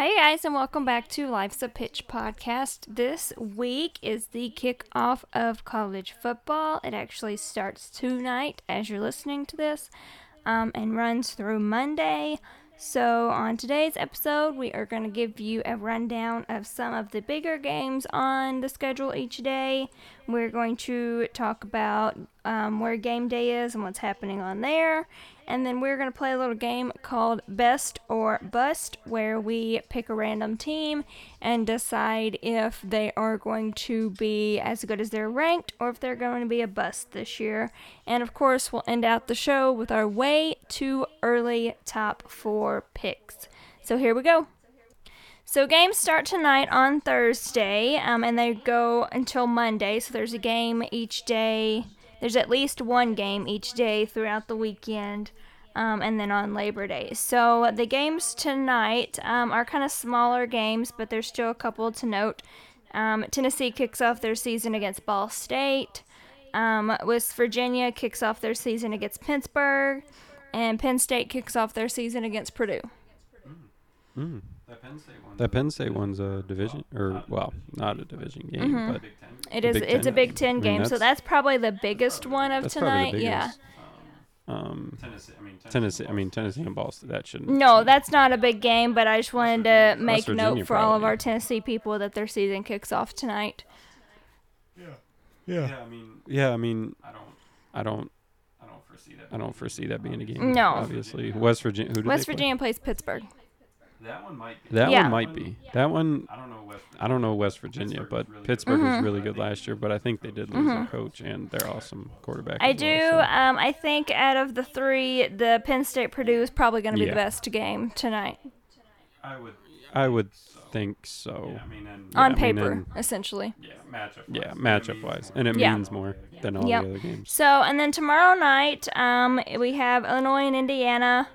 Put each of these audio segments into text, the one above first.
Hi, guys, and welcome back to Life's a Pitch podcast. This week is the kickoff of college football. It actually starts tonight as you're listening to this um, and runs through Monday. So, on today's episode, we are going to give you a rundown of some of the bigger games on the schedule each day. We're going to talk about um, where game day is and what's happening on there. And then we're going to play a little game called Best or Bust, where we pick a random team and decide if they are going to be as good as they're ranked or if they're going to be a bust this year. And of course, we'll end out the show with our way too early top four picks. So here we go. So games start tonight on Thursday, um, and they go until Monday. So there's a game each day. There's at least one game each day throughout the weekend, um, and then on Labor Day. So the games tonight um, are kind of smaller games, but there's still a couple to note. Um, Tennessee kicks off their season against Ball State. Um, West Virginia kicks off their season against Pittsburgh, and Penn State kicks off their season against Purdue. Mm. That Penn State one. That Penn State one's a division, or well, not a division game, Mhm. but Big Ten. It is. It's a Big Ten I mean, game, so that's- that's probably the biggest one of that's probably the tonight. Yeah. biggest. Um, um, Tennessee. I mean Tennessee. Tennessee. I and mean Boston. Tennessee and Boston. That shouldn't. No, that's not a big game, but I just wanted to Virginia. make West Virginia, note for all of probably. our Tennessee people that their season kicks off tonight. Yeah, Yeah, I mean, Yeah, I mean, I don't, I don't, I don't foresee that. I don't foresee that being a game. No. obviously, West Virginia. Who did West they play? Virginia plays Pittsburgh. That one might be. That Yeah. one might be. That one. I don't know West. I don't know West Virginia, Pittsburgh but really Pittsburgh was really good last year. But I think they did lose their coach and their awesome quarterback. I do. well, so- Um, I think out of the three, the Penn State Purdue is probably going to be Yeah. the best game tonight I would. I would think so. Yeah, I mean, and Yeah, on I mean, paper, and- essentially. yeah, matchup. Yeah, wise, it matchup wise, and it Yeah. means more than all Yep. the other games. So, and then tomorrow night, um, we have Illinois and Indiana,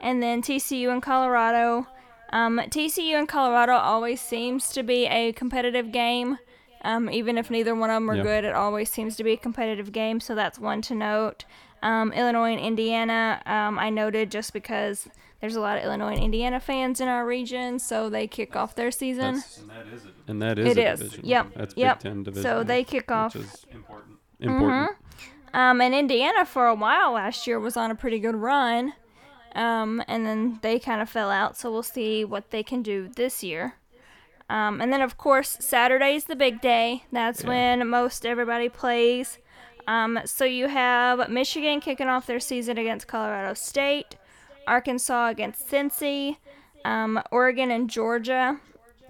and then TCU and Colorado. Um, TCU and Colorado always seems to be a competitive game. Um, even if neither one of them are Yeah. good, it always seems to be a competitive game. So that's one to note. Um, Illinois and Indiana, um, I noted just because there's a lot of Illinois and Indiana fans in our region, so they kick off their season. And that is a and that is It a is. division. Yep. That's Yep. Big Ten division. So they kick off. which is important. important. Um, and Indiana for a while last year was on a pretty good run. Um, and then they kind of fell out, so we'll see what they can do this year. Um, and then of course Saturday's the big day. That's Yeah. when most everybody plays. Um, so you have Michigan kicking off their season against Colorado State, Arkansas against Cincy, um, Oregon and Georgia,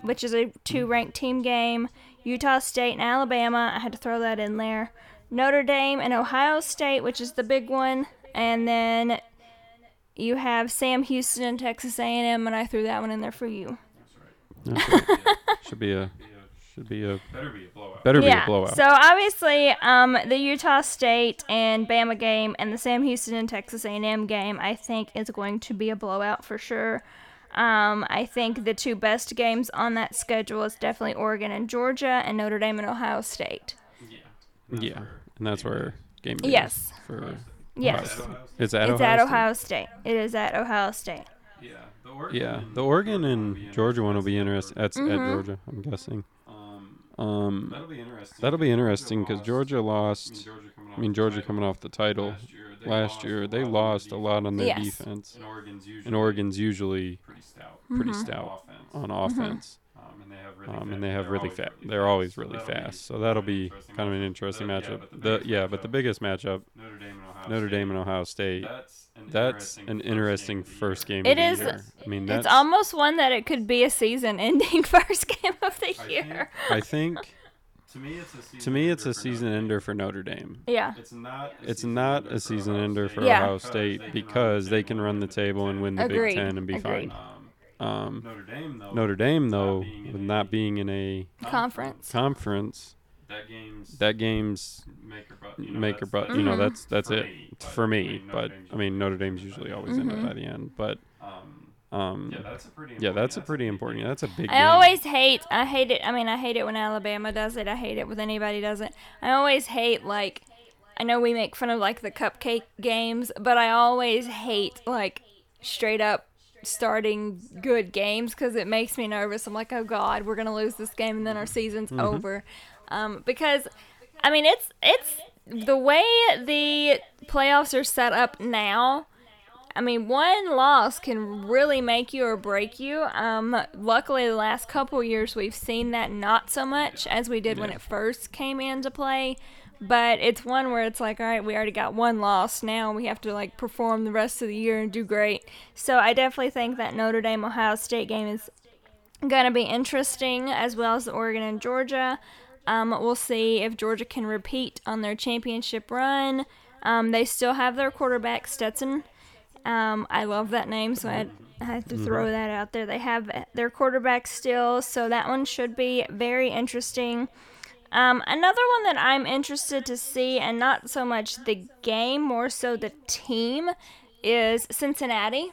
which is a two-ranked team game. Utah State and Alabama. I had to throw that in there. Notre Dame and Ohio State, which is the big one, and then you have Sam Houston and Texas A&M, and I threw that one in there for you. That's That's right. right. should be a should be a better be a blowout. better be a blowout. So obviously, um, the Utah State and Bama game and the Sam Houston and Texas A&M game, I think, is going to be a blowout for sure. Um, I think the two best games on that schedule is definitely Oregon and Georgia, and Notre Dame and Ohio State. Yeah. And that's yeah, where and that's where game Yes. for Yes, Ohio Ohio it's at it's Ohio at State? Ohio State. It is at Ohio State. Yeah. The Oregon. Yeah, and the Oregon Georgia and be Georgia one will be interesting. interesting. That's Mhm. at Georgia, I'm guessing. Um, Um, that'll be interesting. that'll be interesting because lost- Georgia I mean, lost. Georgia coming off I mean, Georgia title coming off the title last year. They last lost year. a They lot on lost a lot on their Yes. defense, And Oregon's usually and Oregon's usually pretty stout pretty Mhm. stout offense. on offense. Um, and they have really Um, fa- and they have they're really always fast. really They're fast, always so really that'll be fast. So that'll be kind of an matchup. interesting The- yeah, matchup. but the The yeah, but the biggest matchup, Notre Dame and Ohio Notre Dame and State. Ohio State. That's an That's interesting an first game of the first year. game. It of is- year. I mean, It's that's almost one that it could be a season-ending first game of the I year. I think To me, it's a season. to me it's ender a for season Notre ender for Notre Dame. Dame. Yeah. It's not. A It's season not ender a for season Ohio ender for Ohio because State they can because run they the can table run the table and win the Agreed. Big Ten and be Agreed. fine. Um, Notre Dame though. Notre Dame not though, being in with a not being in a Conference. conference, That game's that game's make or but. You know, make or that's- but that's you know that's that's for it me, for me. I mean, Notre But I mean Notre Dame's usually always in it by the end. But Um, um, yeah, that's a pretty. yeah, important- that's a a pretty big important. game. That's a big. I game. always hate. I hate it. I mean, I hate it when Alabama does it. I hate it when anybody does it. I always hate like. I know we make fun of like the cupcake games, but I always hate like straight up starting good games because it makes me nervous. I'm like, oh God, we're gonna lose this game and then our season's over. Um, because, I mean, it's it's the way the playoffs are set up now. I mean, one loss can really make you or break you. Um, luckily, the last couple years we've seen that not so much as we did when it first came into play. But it's one where it's like, all right, we already got one loss. Now we have to like perform the rest of the year and do great. So I definitely think that Notre Dame Ohio State game is going to be interesting, as well as the Oregon and Georgia. Um, we'll see if Georgia can repeat on their championship run. Um, they still have their quarterback Stetson. Um, I love that name, so I I had to throw that out there. They have their quarterback still, so that one should be very interesting. Um, another one that I'm interested to see, and not so much the game, more so the team, is Cincinnati.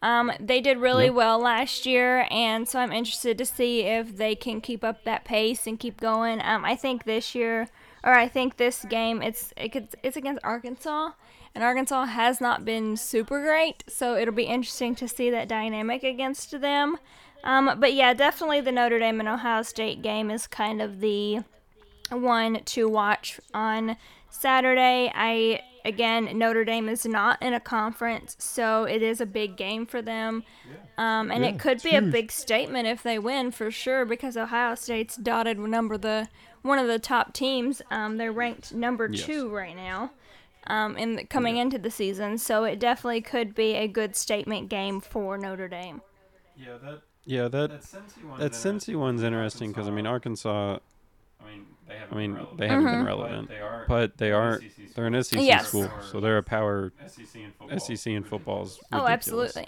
Um, they did really Yeah. well last year, and so I'm interested to see if they can keep up that pace and keep going. Um, I think this year, or I think this game, it's it could, it's against Arkansas, and Arkansas has not been super great, so it'll be interesting to see that dynamic against them. Um, but yeah, definitely the Notre Dame and Ohio State game is kind of the one to watch on Saturday. I again Notre Dame is not in a conference, so it is a big game for them. Um, and Yeah, it could it's be a big statement if they win for sure because Ohio State's dotted number the one of the top teams. Um, they're ranked number Yes. two right now. Um, in the, coming into the season, so it definitely could be a good statement game for Notre Dame. Yeah, that Yeah, that that Cincy one's that Cincy one's interesting because I mean Arkansas. I mean, they haven't I mean been relevant, they haven't been Mhm. relevant, but they are. but they are SEC they're an SEC Yes. school, so they're a power SEC in football. SEC in football's Oh, absolutely.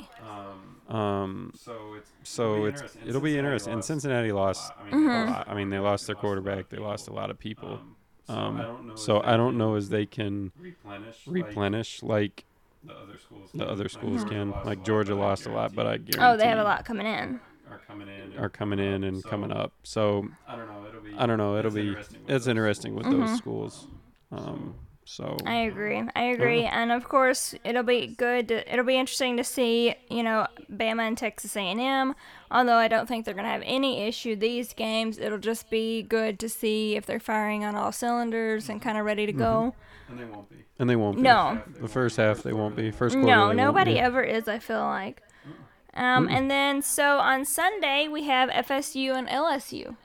Um, Um, so it's so it'll be it's interesting. it'll be interesting. And Cincinnati lost I mean, they Mhm. a lost lot. I mean, they lost their a lot of quarterback. They lost a lot of people. Um, so Um, I don't know. if they can as they can replenish replenish like like the other schools. the can. other Like, schools Georgia can. lost a Like lot, Georgia but I lost a lot, but I guarantee guarantee Oh, they have a lot coming in. Are coming in. and are coming in and so coming up. So I don't know. It'll be. I don't know. It'll be interesting with it's those interesting with Mhm. those schools. Um, so I agree. I agree. And of course, it'll be good. To, it'll be interesting to see, you know, Bama and Texas A&M. Although I don't think they're going to have any issue these games, it'll just be good to see if they're firing on all cylinders and kind of ready to go. And they won't be. and they won't. Be. No. The first half they won't be. First quarter. No, nobody ever is. I feel like. Um, and then so on Sunday we have FSU and LSU.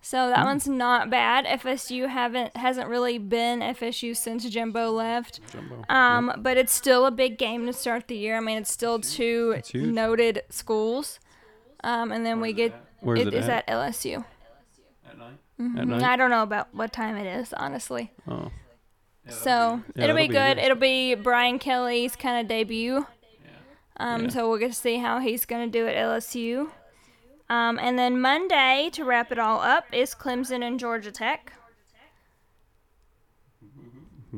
So that one's not bad. FSU haven't hasn't really been FSU since Jimbo left. Jumbo. Um, but it's still a big game to start the year. I mean, it's still two noted schools. Um, and then we get it? Where's it it is at? at LSU. At night. At Mhm. night? I don't know about what time it is, honestly. Oh. Yeah, So Yeah, it'll be be good. It'll be Brian Kelly's kind of debut. Um, Yeah. so we'll get to see how he's gonna do at LSU. Um, and then Monday to wrap it all up is Clemson and Georgia Tech.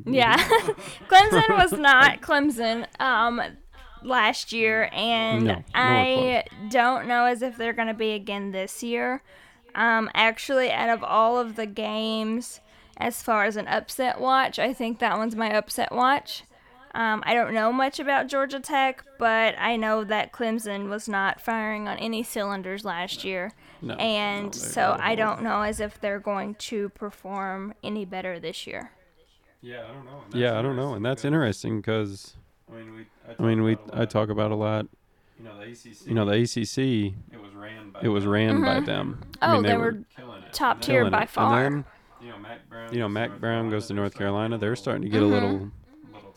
Yeah, Clemson was not Clemson um, last year, and No, I don't know as if they're gonna be again this year. Um, actually, out of all of the games, as far as an upset watch, I think that one's my upset watch. Um, I don't know much about Georgia Tech, but I know that Clemson was not firing on any cylinders last year. No. And no, so I don't know as if they're going to perform any better this year. Yeah, I don't know. and Yeah, that's I don't know, and that's because- interesting because I mean, we. I, I mean talk we about a I lot. talk about a lot. You know, the ACC. You know, the ACC It was ran by. it was them, ran by Mhm. them. Oh, I mean, they, were killing it. top tier by it. far. And then You know, Mack Brown. you know goes to Mack North Brown Carolina, goes to they're North starting Carolina. They're starting to get a Mhm. little little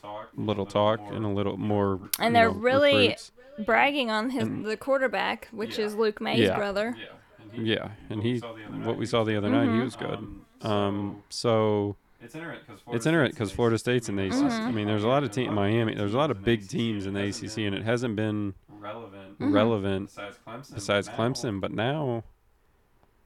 talk, little talk more, and a little more. And they're know, really- recruits. bragging on his And- the quarterback, which Yeah. is Luke Maye's Yeah. brother. Yeah. And he, Yeah, and what we he saw the other what night, we he saw was the good. other night, he Mhm. was good. Um, Um, so so it's interesting because it's interesting Florida State's in the ACC. Mhm. I mean, there's a lot of team Miami. There's a lot of big teams in the ACC, and it hasn't been relevant Mhm. relevant besides Clemson. besides but now, Clemson. But now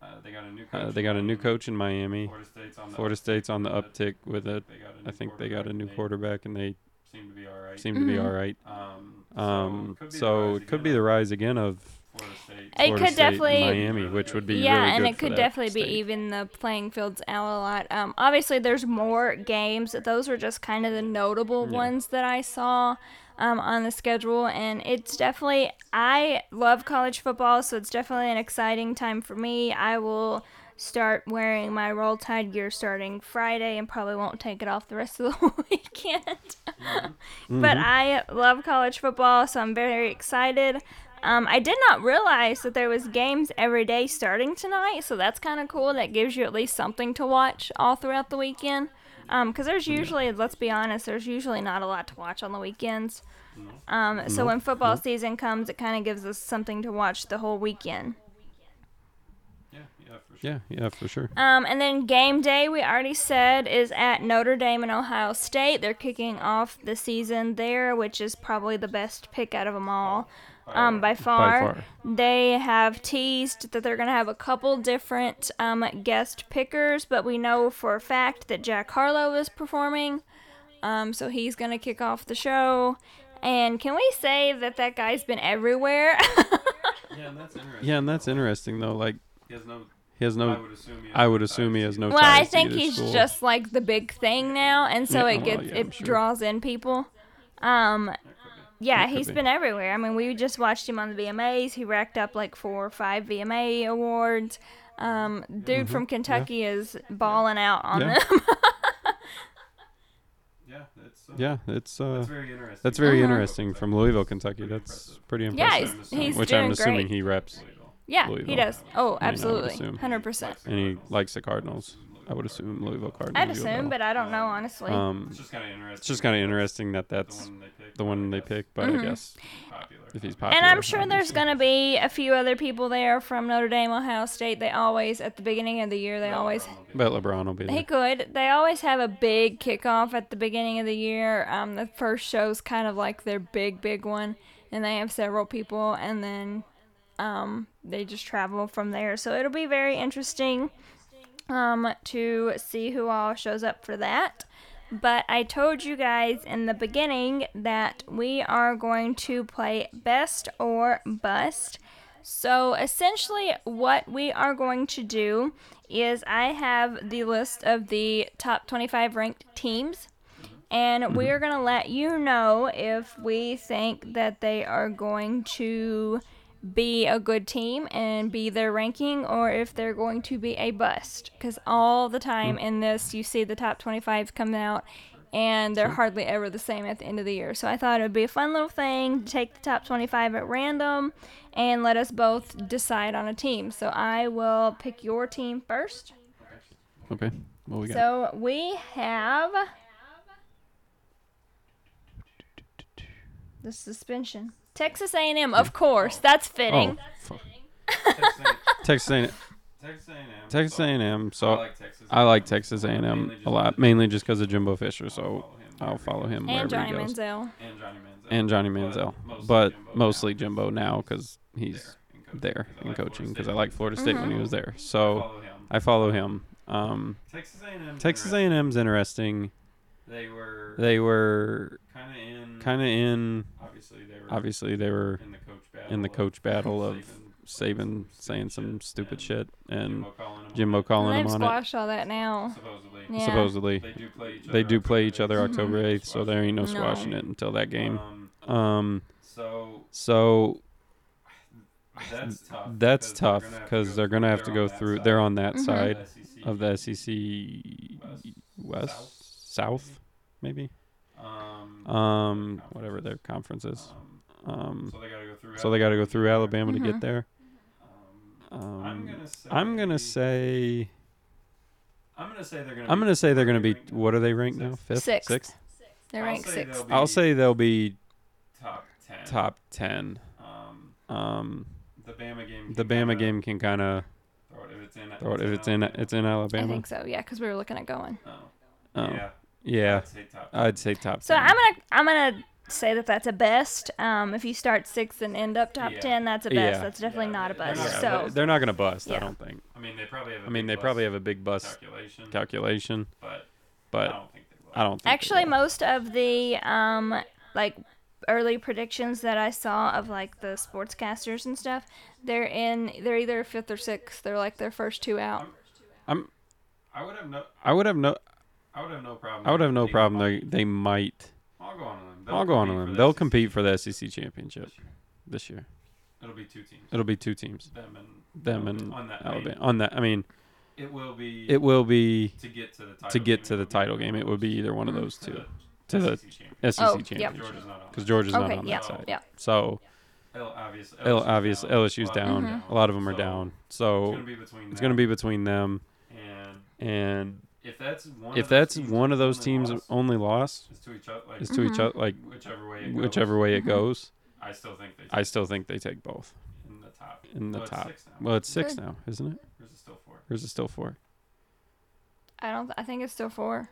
uh, they got a new coach. uh, they got a new in coach in Miami. Florida State's on the Florida State's on the uptick with it. They got a I think they got a new quarterback, and they Seem to be all right. seem to be Mhm. all right. Um, Um, so, so it could be the rise again of Florida State. It could State definitely- Miami, which would be yeah, really and it could that definitely be even the playing fields out a lot. Um, obviously, there's more games. Those were just kind of the notable Yeah. ones that I saw. Um, on the schedule, and it's definitely I love college football, so it's definitely an exciting time for me. I will start wearing my roll tide gear starting Friday and probably won't take it off the rest of the weekend. But I love college football, so I'm very excited. Um, I did not realize that there was games every day starting tonight, so that's kind of cool. That gives you at least something to watch all throughout the weekend. Because there's usually, let's be honest, there's usually not a lot to watch on the weekends. Um, so Nope. when football Nope. season comes, it kind of gives us something to watch the whole weekend. Yeah, yeah, for sure. Yeah, yeah, for sure. Um, and then game day, we already said, is at Notre Dame and Ohio State. They're kicking off the season there, which is probably the best pick out of them all. Um, by far. far. They have teased that they're going to have a couple different um, guest pickers, but we know for a fact that Jack Harlow is performing. Um, so he's going to kick off the show. And can we say that that guy's been everywhere? Yeah, and that's interesting. Yeah, and that's interesting though. Like He has no. he has I no. would assume he has, I would no assume he has no well, I ties to think either he's school. just like the big thing now, and so Yeah, it well, gets yeah, it sure. draws in people. Um, yeah, he's been everywhere. I mean, we just watched him on the VMAs. He racked up like four or five VMA awards. Um, dude from Kentucky is balling out on Mm-hmm. Yeah. them. Yeah, that's. Uh, Yeah, it's uh. That's very interesting. That's very Uh-huh. interesting from Louisville, Kentucky. That's pretty impressive. yeah, impressive. he's, he's Which doing I'm assuming great. he reps, yeah, he does. Oh, I absolutely, assume. hundred percent. and he likes the Cardinals. I would assume Louisville Cardinals. I'd assume, but I don't know honestly. um, It's just kind of interesting. it's just kind of that interesting that that's that's the one they picked. the one they pick. But Mhm. I guess Popular. if he's popular, and I'm sure there's gonna be a few other people there from Notre Dame, Ohio State. They always at the beginning of the year they always But LeBron will be there. He could. They always have a big kickoff at the beginning of the year. Um, the first show's kind of like their big, big one, and they have several people, and then um, they just travel from there. So it'll be very interesting um, to see who all shows up for that. But I told you guys in the beginning that we are going to play best or bust. So essentially, what we are going to do is I have the list of the top 25 ranked teams, and we are going to let you know if we think that they are going to be a good team and be their ranking or if they're going to be a bust. Because all the time in this, you see the top 25 come out and they're hardly ever the same at the end of the year. So I thought it would be a fun little thing to take the top 25 at random and let us both decide on a team. So I will pick your team first. Okay. What we got? So we have the suspension. Texas A&M, of course. That's fitting. oh, fuck. Texas A&M. Texas A&M. Texas A&M. Texas A&M. So like Texas. I like Texas A&M a lot, mainly just because of Jimbo Fisher. So follow him I'll follow goes. him and wherever Johnny he goes. Manziel. And Johnny Manziel. And Johnny But Manziel, mostly but Jimbo mostly now. Jimbo now because he's There there in coaching, 'cause I in like coaching because I like Florida State when he was there. I So follow him. I follow him. Um, Texas A&M. Texas A&M's interesting. They were They were kind of in. kind of in. Obviously, they were. Obviously, they were in the coach battle. in the of coach battle of Saban Saban saying some stupid shit and Jimbo calling him on it, calling They've on it. squashed all that now. Supposedly. Yeah. Supposedly, They do play each other. they do play each October other eighth. October. 8th, so there ain't no No. squashing it until that game. Um, Um, so so that's tough. that's because tough they're gonna have to because go they're through- gonna have to they're go on that through. side They're on that Mhm. side of the SEC. of the SEC West, South, maybe. Um, Um, whatever their conference is. um, Um, so they gotta go through. so they got to go through Alabama. Alabama to get there. Um, Um, I'm gonna say. I'm gonna say I'm gonna say they're gonna. I'm be- gonna say they're gonna be. What are they ranked now? Fifth, Sixth. sixth. They're I'll ranked say sixth. they'll be I'll say they'll be top ten. top ten. Um, Um, the Bama game. the can Bama kinda game can kind of Throw it if it's in. throw it if it's in Alabama. it's in I Alabama. think so. Yeah, because we were looking at going. Oh. Oh, Yeah. yeah, I'd say top. I'd say top. So 10. I'm gonna I'm gonna say that that's a best. Um, if you start sixth and end up top Yeah. ten, that's a best. Yeah. That's definitely Yeah, not a bust. Yeah, so they're not gonna bust. Yeah. I don't think. I mean, they probably have. a I mean, they probably have a big bust calculation, calculation, but, I but don't think they will. I don't. Think they actually, will. most of the um like early predictions that I saw of like the sportscasters and stuff, they're in they're either fifth or sixth. They're like their first two out. I'm. I would have no. I would have no. I would have no problem. I would have no They problem. might- They they might. I'll go on a limb. They'll I'll go on a compete limb. They'll SEC compete for the SEC championship this year. It'll be two teams. It'll be two teams, them and them and on that. I mean, Alabama. On that, I mean, it will be. it will be to get to the title to get game, to it the title game. It would be either one of those two to the SEC championship. SEC Oh, yep. championship Georgia's not on. because that. Georgia's not Okay, on yeah, that side. yeah. So L, obvious, L, LSU's obvious down. LSU's A lot of down. them Mhm. A lot of them are So, down. It's So gonna be between. it's going to them be between them. And And if that's one. if of those that's teams one of those only teams loss, only loss is to each other, like is to each other, like whichever way. It goes, whichever way it Mhm. goes, I still think they. I take still think they take both in the top. in the Well, it's top. six now. Well, it's six Good. now, isn't it? Or is it still four? Or is it still four? I don't. I think it's still four.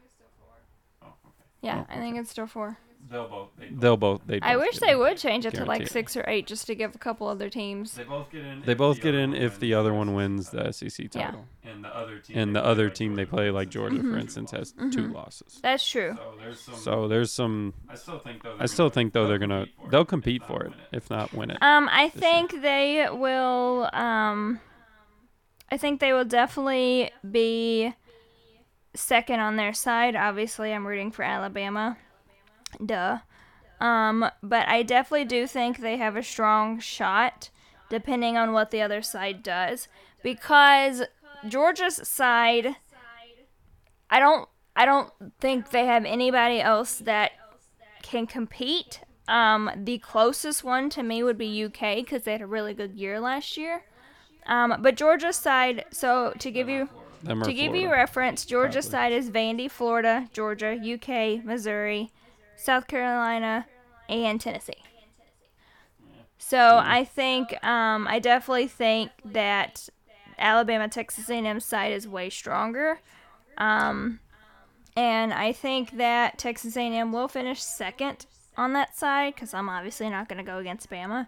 Oh, okay. Yeah, Oh, I think it's still four. They'll both. They both, They'll both. They. I both wish they in. would change it to like Guaranteed. six or eight, just to give a couple other teams. They both get in. They if both the get other in one if the wins other the one wins the title. SEC Yeah. title, And the other team. and they the play other like team they Georgia, play for like instance, Georgia, has for two instance, has losses. two losses. That's true. So there's some. So there's some. I still think though. I they're still gonna- think though they're they'll gonna compete for they'll compete for it if not win it. Um, I think they will. Um, I think they will definitely be second on their side. Obviously, I'm rooting for Alabama. Duh. Um, but I definitely do think they have a strong shot, depending on what the other side does, because Georgia's side. I don't. I don't think they have anybody else that can compete. Um, the closest one to me would be UK because they had a really good year last year. Um, but Georgia's side. So to give you to give you reference, Georgia's Probably. side is Vandy, Florida, Georgia, UK, Missouri, South Carolina, and Tennessee. So I think um, I definitely think that Alabama Texas A&M side is way stronger. Um, and I think that Texas A&M will finish second on that side because I'm obviously not going to go against Bama.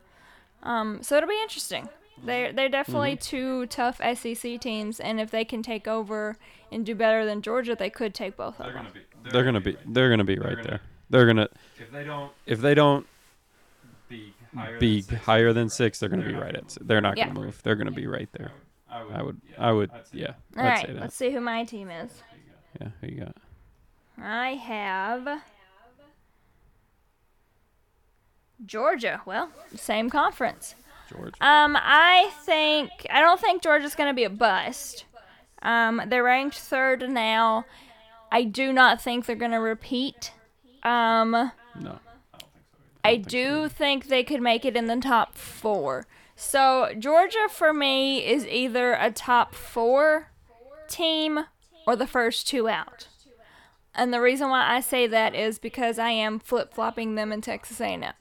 Um, so it'll be interesting. They're they're definitely two tough SEC teams, and if they can take over and do better than Georgia, they could take both of They're them. gonna be. They're gonna be right they're gonna be They're right gonna- there. They're gonna. If they don't if they don't be higher be than six, higher than six, they're gonna They're be right at. They're not Yeah. gonna move. They're gonna be right there. I would. I would. yeah, I would. I'd say Yeah. that. All I'd right, say that. let's see who my team is. Yeah. Who you got? I have Georgia. Well, same conference. Georgia. Um, I think I don't think Georgia's going to be a bust. Um, they're ranked third now. I do not think they're going to repeat. Um, No. I don't think so. I think do either. think they could make it in the top four. So Georgia for me is either a top four team or the first two out. And the reason why I say that is because I am flip flopping them in Texas A&M.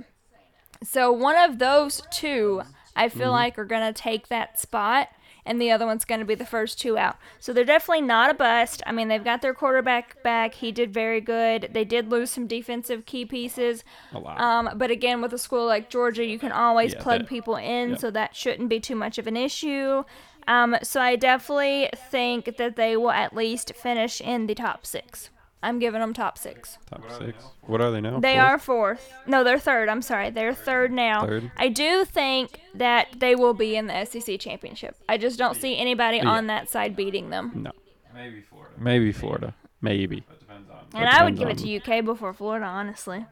So one of those two, I feel like, are gonna take that spot, and the other one's gonna be the first two out. So they're definitely not a bust. I mean, they've got their quarterback back; he did very good. They did lose some defensive key pieces, A lot. um, but again, with a school like Georgia, you can always Yeah, plug that- people in, so that shouldn't be too much of an issue. Um, so I definitely think that they will at least finish in the top six. I'm giving them top six. Top What six. now? What are they now? They Fourth? are fourth. No, they're third. I'm sorry. They're third now. Third? I do think that they will be in the SEC championship. I just don't see anybody Yeah. on that side beating them. No. Maybe Florida. Maybe Florida. Maybe. But depends on. And That I would give it to UK before Florida, honestly.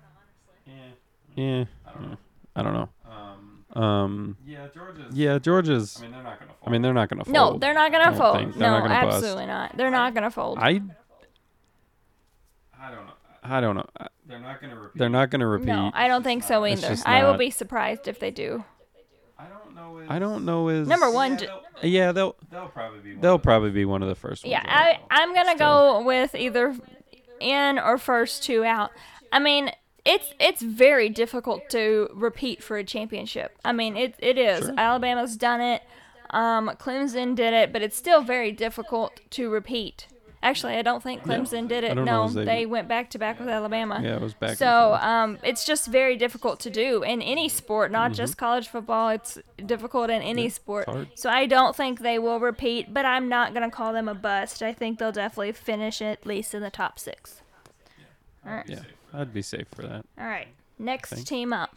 Yeah. Yeah. I don't know. I don't know. Um. Um. Yeah, Georgia's. Yeah. Georgia's. I mean, they're not gonna. Fall. I mean, they're not gonna fold. No, they're not gonna fold. No, not gonna bust. absolutely not. They're not gonna fold. I. I don't know. I don't know. They're not gonna repeat. They're not gonna repeat. no, I don't think so either. I will not- be surprised if they do. I don't know. Is, I don't know. Is Number one, Yeah, they'll, Yeah. They'll. they'll probably be. One They'll of the- probably be one of the first ones. Yeah, out. I, I'm gonna Still. go with either in or first two out. I mean, it's it's very difficult to repeat for a championship. I mean, it it is. Sure. Alabama's done it. Um, Clemson did it, but it's still very difficult to repeat. Actually, I don't think Yeah. Clemson did it. know No, they- they went back to back with Alabama. Yeah, it was back. So um, it's just very difficult to do in any sport, not just college football. It's difficult in any Mm-hmm. Yeah, sport. So I don't think they will repeat, but I'm not gonna call them a bust. I think they'll definitely finish at least in the top six. All right. Yeah. I'd be safe for that. All right. Next team up.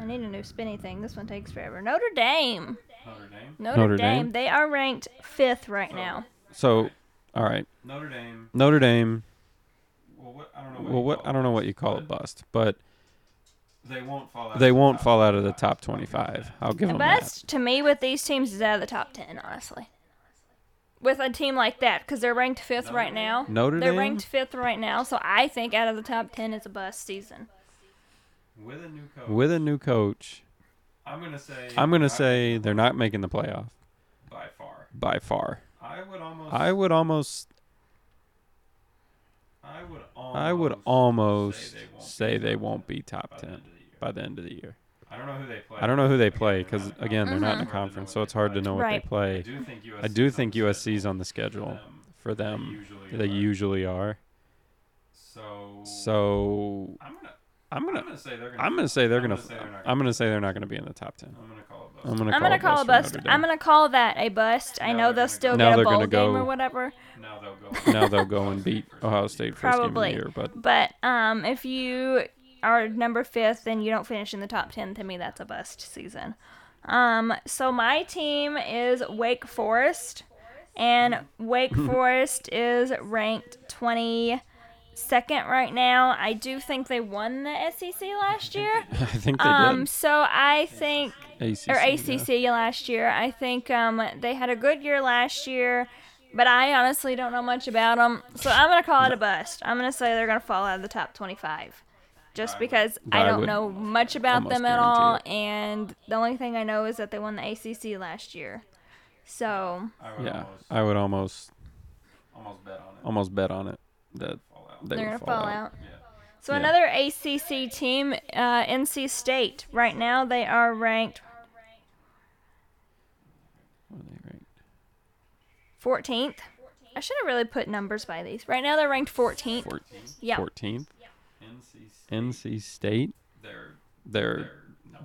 I need a new spinny thing. This one takes forever. Notre Dame. Notre Dame. Notre, Notre Dame. Dame? They are ranked fifth right now. So, all right, Notre Dame. Notre Dame. Well, what I don't know. What Well, you what call I don't know what you call but it bust, but They won't fall out. they of the won't top fall out of the 25. top I'll give you 25. I'll give The them that. best to me with these teams is out of the top ten, honestly. With a team like that, because they're ranked fifth Notre right Dame? now. Notre They're Dame. ranked fifth right now, so I think out of the top ten is a bust season. With a new coach. With a new coach, I'm gonna say. I'm gonna say making they're not making the playoff by far. by far. I would almost. I would almost, I would almost. I would almost say they won't say be they top won't be top 10 10 by the end of the year. by the end of the year. I don't know who they play. I don't know who they Again, play they're because not again they're not in the conference, so it's hard to know what Right. they I play. do think USC. I do is on think the USC's schedule on the for schedule them. for They them. usually They are. usually are. So. So I'm gonna. I'm I'm gonna gonna say they're gonna. I'm gonna say they're gonna gonna say they're not I'm gonna say they're not gonna be in the top 10. I'm gonna call it. I'm gonna I'm call gonna it call a bust. I'm gonna call that a bust. I know they're they'll gonna still go- Now get a they're bowl gonna game go- or whatever. Now they'll go. now they'll go and beat Ohio State first game of the Probably. year, but But um, if you are number fifth and you don't finish in the top ten, to me that's a bust season. Um, so my team is Wake Forest, and Wake Forest is ranked twenty second right now. I do think they won the SEC last year. I think they Um, did. so I think ACC, or yeah. ACC last year. I think um, they had a good year last year, but I honestly don't know much about them. So I'm gonna call it a bust. I'm gonna say they're gonna fall out of the top 25, just because I I don't would know much about them at all, guarantee and the only thing I know is that they won the ACC last year. So I would Yeah, almost, I would almost almost bet on it. almost bet on it that Fall out. They they're gonna fall out. Yeah. So Yeah. another ACC team, uh, NC State. Right now they are ranked what are they ranked? 14th. I should have really put numbers by these. Right now they're ranked 14th. 14th. Yeah. 14th. NC State. NC State. They're They're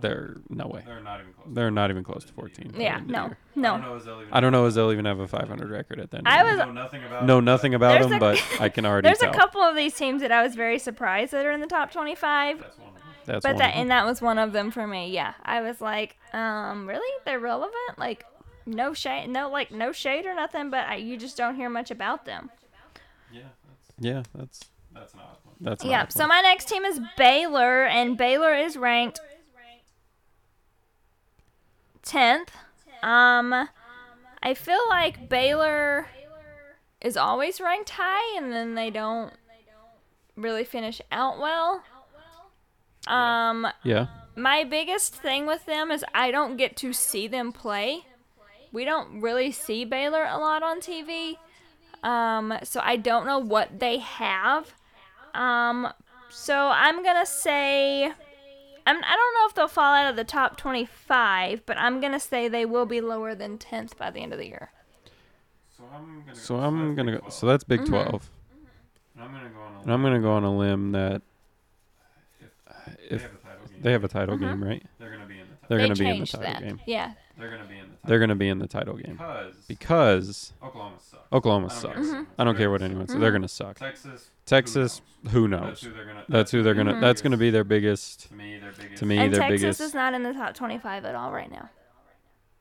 they're no, way. they're not even close. They're not even close to 14. by Yeah, end of the no. I don't no. know if they'll even I don't know if they'll even have a 500 record at the end. of I the was- year. know nothing about. know them, nothing about There's them, a- but I can already There's tell. a couple of these teams that I was very surprised that are in the top 25, but That's one of them. That's but one that of them. and that was one of them for me. Yeah, I was like, um, really? They're relevant? Like, no shade, no like no shade or nothing, but I, you just don't hear much about them. Yeah, that's yeah, that's that's an odd one. that's Yeah. So my next team is Baylor, and Baylor is ranked 10th. Um, I feel like Baylor is always ranked high, and then they don't really finish out well. Um, yeah, my biggest thing with them is I don't get to see them play. We don't really see Baylor a lot on TV. Um, so I don't know what they have. Um, so I'm gonna say I'm, I don't know if they'll fall out of the top 25, but I'm gonna say they will be lower than 10th by the end of the year. So I'm gonna. so that's I'm Big gonna go. 12. So that's Big Mhm. 12, And I'm gonna go on a. and I'm gonna go on a limb that They if have a title game. they have a title game, right? They're gonna be in the. Title. They're they gonna be in the title that. game. Yeah. They're gonna be in the. Title They're gonna be in the title game because because Oklahoma sucks. Oklahoma I don't sucks. care what Mhm. I don't care what anyone says. They're gonna suck. Texas. Texas, who That's knows? who they're gonna. That's who they're gonna. Mhm. That's gonna be their biggest. To me, their biggest. To me, and their Texas biggest. is not in the top 25 at all right now.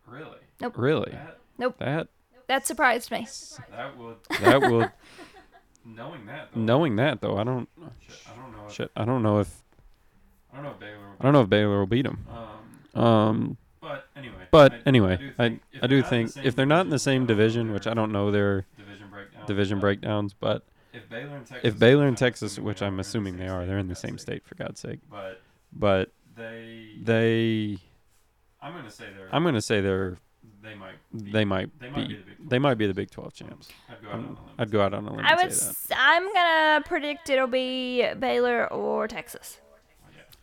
Really. Nope. Really, That that That surprised me. that would. that would. Knowing that. Though, knowing that though, I don't. Shit, I don't know. If, Shit, I don't know if I don't know if Baylor. Will I don't know if Baylor will beat them. Um. Um, But anyway. but I- anyway, I I do think if I they're do not in the think same if they're not in the same I division, which I don't know their division breakdown. division breakdowns, but If Baylor and Texas. if Baylor and which I'm Texas, assuming which they are, I'm they're in the assuming same they are, state, they're in for the God's same sake. state for God's sake. But But they. they, I'm gonna say they're. I'm gonna say they're They might. Be, they might They might be be the Big they might be the Big 12 champs. I'd go out on a limb. I'd go out on a limb I and would. say that. s- I'm gonna predict it'll be Baylor or Texas.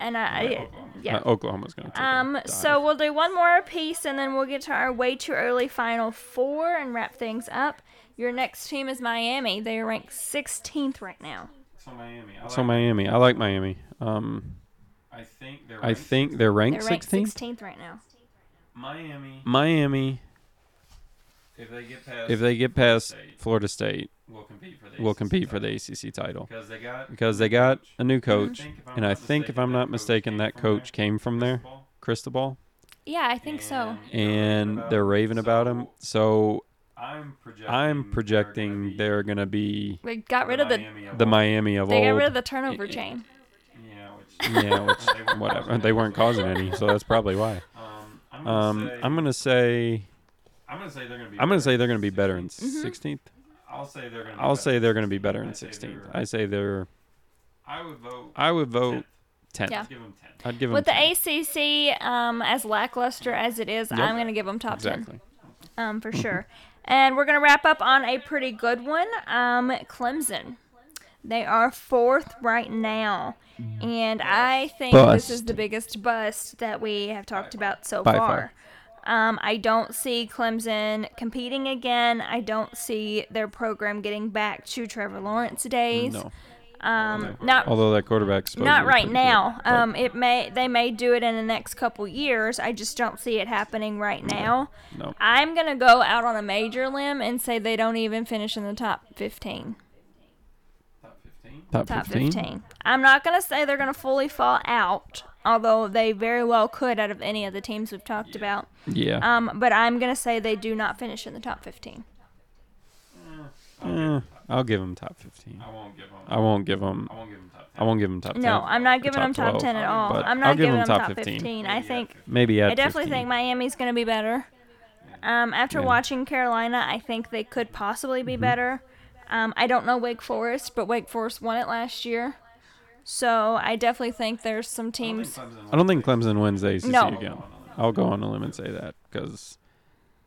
Yeah. And I, Like I Oklahoma. yeah. Uh, Oklahoma's gonna. Take Um, so we'll do one more piece, and then we'll get to our way too early final four and wrap things up. Your next team is Miami. They are ranked 16th right now. So Miami. I so like Miami, I like Miami. Um, I think they're. I ranked think they're ranked They're ranked 16th. 16th right now. Miami. Miami if they get past, if they get Florida past State, Florida State, we'll compete for the will ACC compete for the title. ACC title because they got because they got a new coach, think if I'm and I not think if I'm that not coach mistaken, came that from coach came from there, Cristobal, Cristobal, Yeah, I think so. and they're raving about him. So I'm projecting. I'm projecting they're gonna be We got rid of the the Miami of they got rid of the turnover I- chain. Yeah, which, yeah, which They whatever. They weren't causing any, so that's probably why. Um, I'm gonna Um, say. I'm gonna say I'm gonna say they're gonna be. I'm gonna say they're gonna be better in 16th. 16th. I'll say they're gonna. Be I'll better say in they're gonna be 16th. better in I say 16th. they're- I say they're. I would vote. I would vote 10th. Yeah. Let's give them ten. I'd give them With the ACC, um, as lackluster as it is, Yep. I'm gonna give them top exactly. ten, um, for sure. And we're gonna wrap up on a pretty good one. Um, Clemson. They are fourth right now, and I think this is the biggest bust that we have talked about so By far. far. Um, I don't see Clemson competing again. I don't see their program getting back to Trevor Lawrence days. No. Um, not Although that quarterback's not right now. good, um, it may they may do it in the next couple years. I just don't see it happening right now. no. I'm gonna go out on a major limb and say they don't even finish in the top 15. Top fifteen. Top, Top 15. 15. I'm not gonna say they're gonna fully fall out, although they very well could out of any of the teams we've talked about. Yeah. Um, but I'm gonna say they do not finish in the top 15. Eh, I'll, give Eh, 'em I'll give them top 15. I won't give them. I won't give them. I won't give them top ten. I won't give them top 10. No, I'm not giving them top 12, 10 at all. but I'm I'll not giving them them top top 15. 15. I think Maybe I definitely 15. think Miami's going to be better. Um, after Yeah. watching Carolina, I think they could possibly Mm-hmm. be better. Um, I don't know Wake Forest, but Wake Forest won it last year. So I definitely think there's some I don't think teams. I don't think Clemson wins the ACC No. again. I'll go on a limb. I'll go on a limb and say that because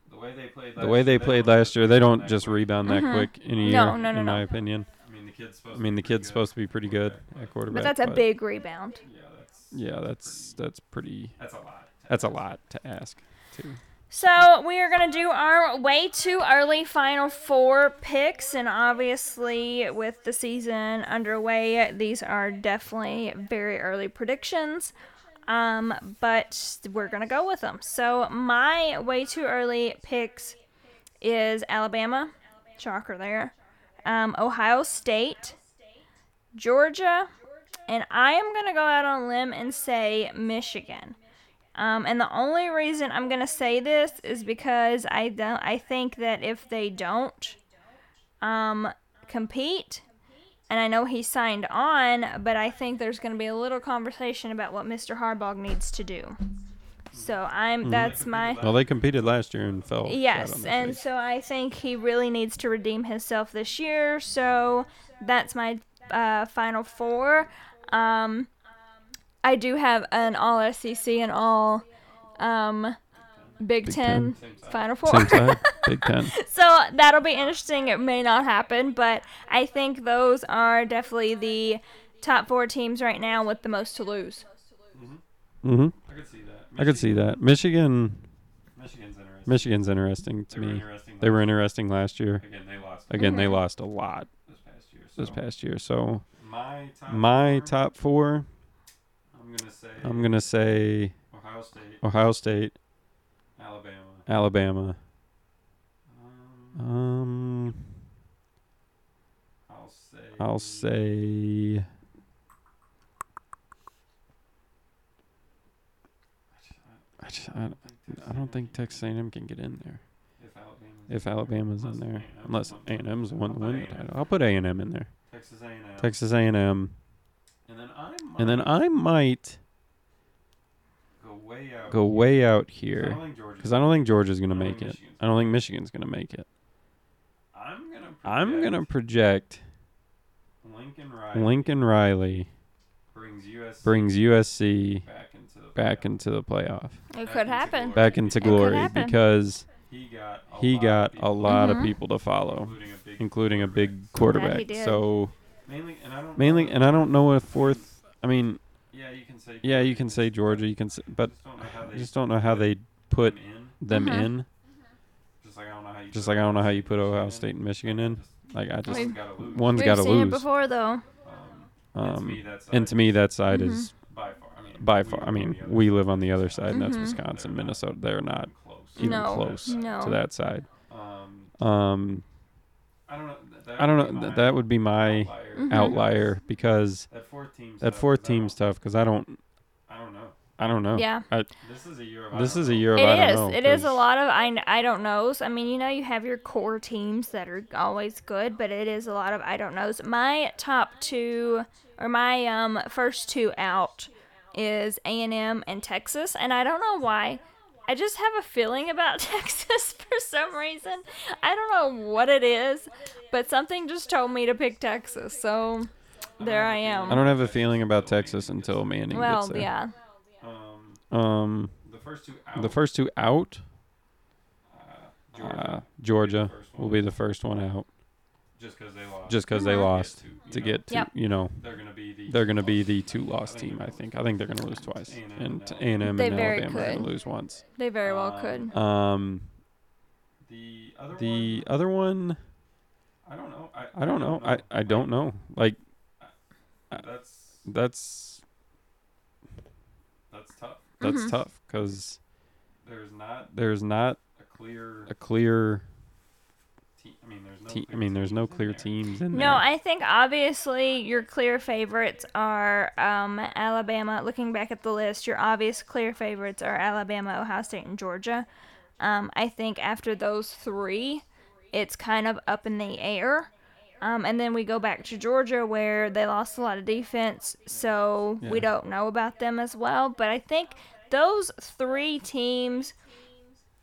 The way they played. the last way year, they played don't last just year, they rebound don't that just quick. rebound that Mhm. quick in a year, No, no, no, in no. my opinion. I mean, the kid's supposed. I mean, to the be kid's supposed to be pretty good at quarterback. But that's a big rebound. Yeah, that's Yeah, that's that's pretty. that's a lot. That's a lot to ask. Too. So we are gonna do our way too early Final Four picks, and obviously with the season underway, these are definitely very early predictions. Um, but we're gonna go with them. So my way too early picks is Alabama, shocker there, um, Ohio State, Georgia, and I am gonna go out on a limb and say Michigan. Um, and the only reason I'm gonna say this is because I don't. I think that if they don't um, compete, and I know he signed on, but I think there's gonna be a little conversation about what Mr. Harbaugh needs to do. So I'm. That's my. Well, they competed last year and fell. Yes, and so I think he really needs to redeem himself this year. So that's my uh, final four. Um, I do have an all SEC and all um, Big, Big Ten, Same side. final four. Same side, Big Ten. so that'll be interesting. It may not happen, but I think those are definitely the top four teams right now with the most to lose. Mm-hmm. Mhm. I could see that. I could see that. Michigan, Michigan's interesting. Michigan's interesting to They me. interesting. They were interesting last year. year. Again, they lost Again, they Mhm. lost a lot this past year. this so past year. So My top. my four, top four, I'm gonna say. I'm gonna say Ohio State, Ohio State, Alabama. Alabama. Um, Um, I'll say. I'll say I, just, I, I don't think Texas A&M can get in there If Alabama's, if Alabama's in Unless there, A&M unless A&M's the one to win the title. I'll put A&M in there. Texas A&M. Texas A&M, And then I might and then I might way out. go way out here don't think Georgia's because I don't think Georgia's gonna make it. Michigan's I don't think Michigan's gonna make it. I'm gonna. I'm gonna project project Lincoln Riley Lincoln Riley brings USC brings USC back into the back playoff. into the playoff, It Back could into happen. glory. back into It could glory because He got. A he lot got of a people, lot Mhm. of people to follow, including a big, including a quarterback. big quarterback. did. So Mainly, and I don't. mainly, know- and I don't know if fourth. I mean, Yeah, you can say. yeah, you Georgia, can say Georgia, you can say, but Just don't know how I they just don't know how they put them in. Mhm. in. Just like I don't know how you. Just put like I don't know how Ohio you put Ohio Michigan. State and Michigan in. Like I just We've- one's gotta lose. one's We've got to seen it lose. before though. Um, and to me, Um, that's me, that side Mhm. is by far. I mean, by we far. live I on mean, the other we side. live on the other side, and that's Mhm. Wisconsin, They're Minnesota. They're not close. even No, close no. to that side. Um, Um, I don't know. Th- That I don't know. Th- that would be my outlier. Mhm. outlier because That fourth team. that stuff, fourth 'cause I team's tough because I don't I don't know. I don't know. Yeah. This is a year of. I This don't is a year of It I don't is. know. It is a 'cause- lot of I, I don't knows. I mean, you know, you have your core teams that are always good, but it is a lot of I don't knows. My top two or my um first two out is A and M and Texas, and I don't know why. I just have a feeling about Texas for some reason. I don't know what it is, but something just told me to pick Texas. So there I am. I don't have a feeling about Texas until Manning well, gets there. yeah. Um, Um, the first two out. the first two out, uh, Georgia, uh, Georgia first will be the first one out, just because they lost. just because they lost to, you to know, get to Yep. you know They're gonna be the. they're going to be lost- the two I loss think team. I think. I think they're going to to lose twice, A&M and and A and M They and very Alabama are going could. to lose once. They very well Um, could. Um, The other the one. other one, I don't know. I, I don't know. I I don't know. Like That's that's that's tough. that's Mhm. tough because There's not there's not a clear a clear. Team. I mean, there's no. Te- I clear mean, there's no teams in clear there. teams in No. I think obviously your clear favorites are um, Alabama. Looking back at the list, your obvious clear favorites are Alabama, Ohio State, and Georgia. Um, I think after those three, it's kind of up in the air. Um, and then we go back to Georgia where they lost a lot of defense, so we don't know about them as well. But I think those three teams,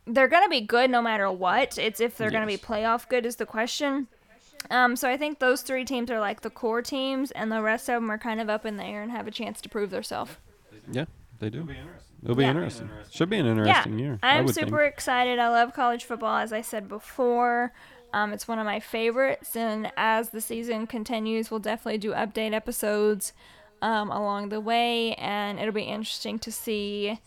they're going to be good no matter what. It's if they're going to be playoff good is the question. Um, so I think those three teams are like the core teams, and the rest of them are kind of up in the air and have a chance to prove themselves. yeah, they do. It'll be Yeah. interesting. Interesting. Should be an interesting year. I I'm would super think. excited. I love college football, as I said before. Um, it's one of my favorites, and as the season continues, we'll definitely do update episodes um, along the way, and it'll be interesting to see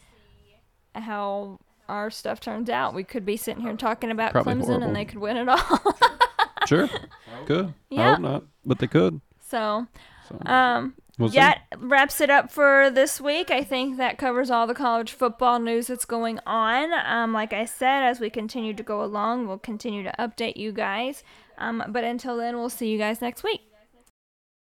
how our stuff turns out. We could be sitting here talking about Probably Clemson, horrible. and they could win it all. Sure, Well, could. I Yeah. hope not, but they could. so, So um, we'll that wraps it up for this week. I think that covers all the college football news that's going on. Um, like I said, as we continue to go along, we'll continue to update you guys. Um, but until then, we'll see you guys next week.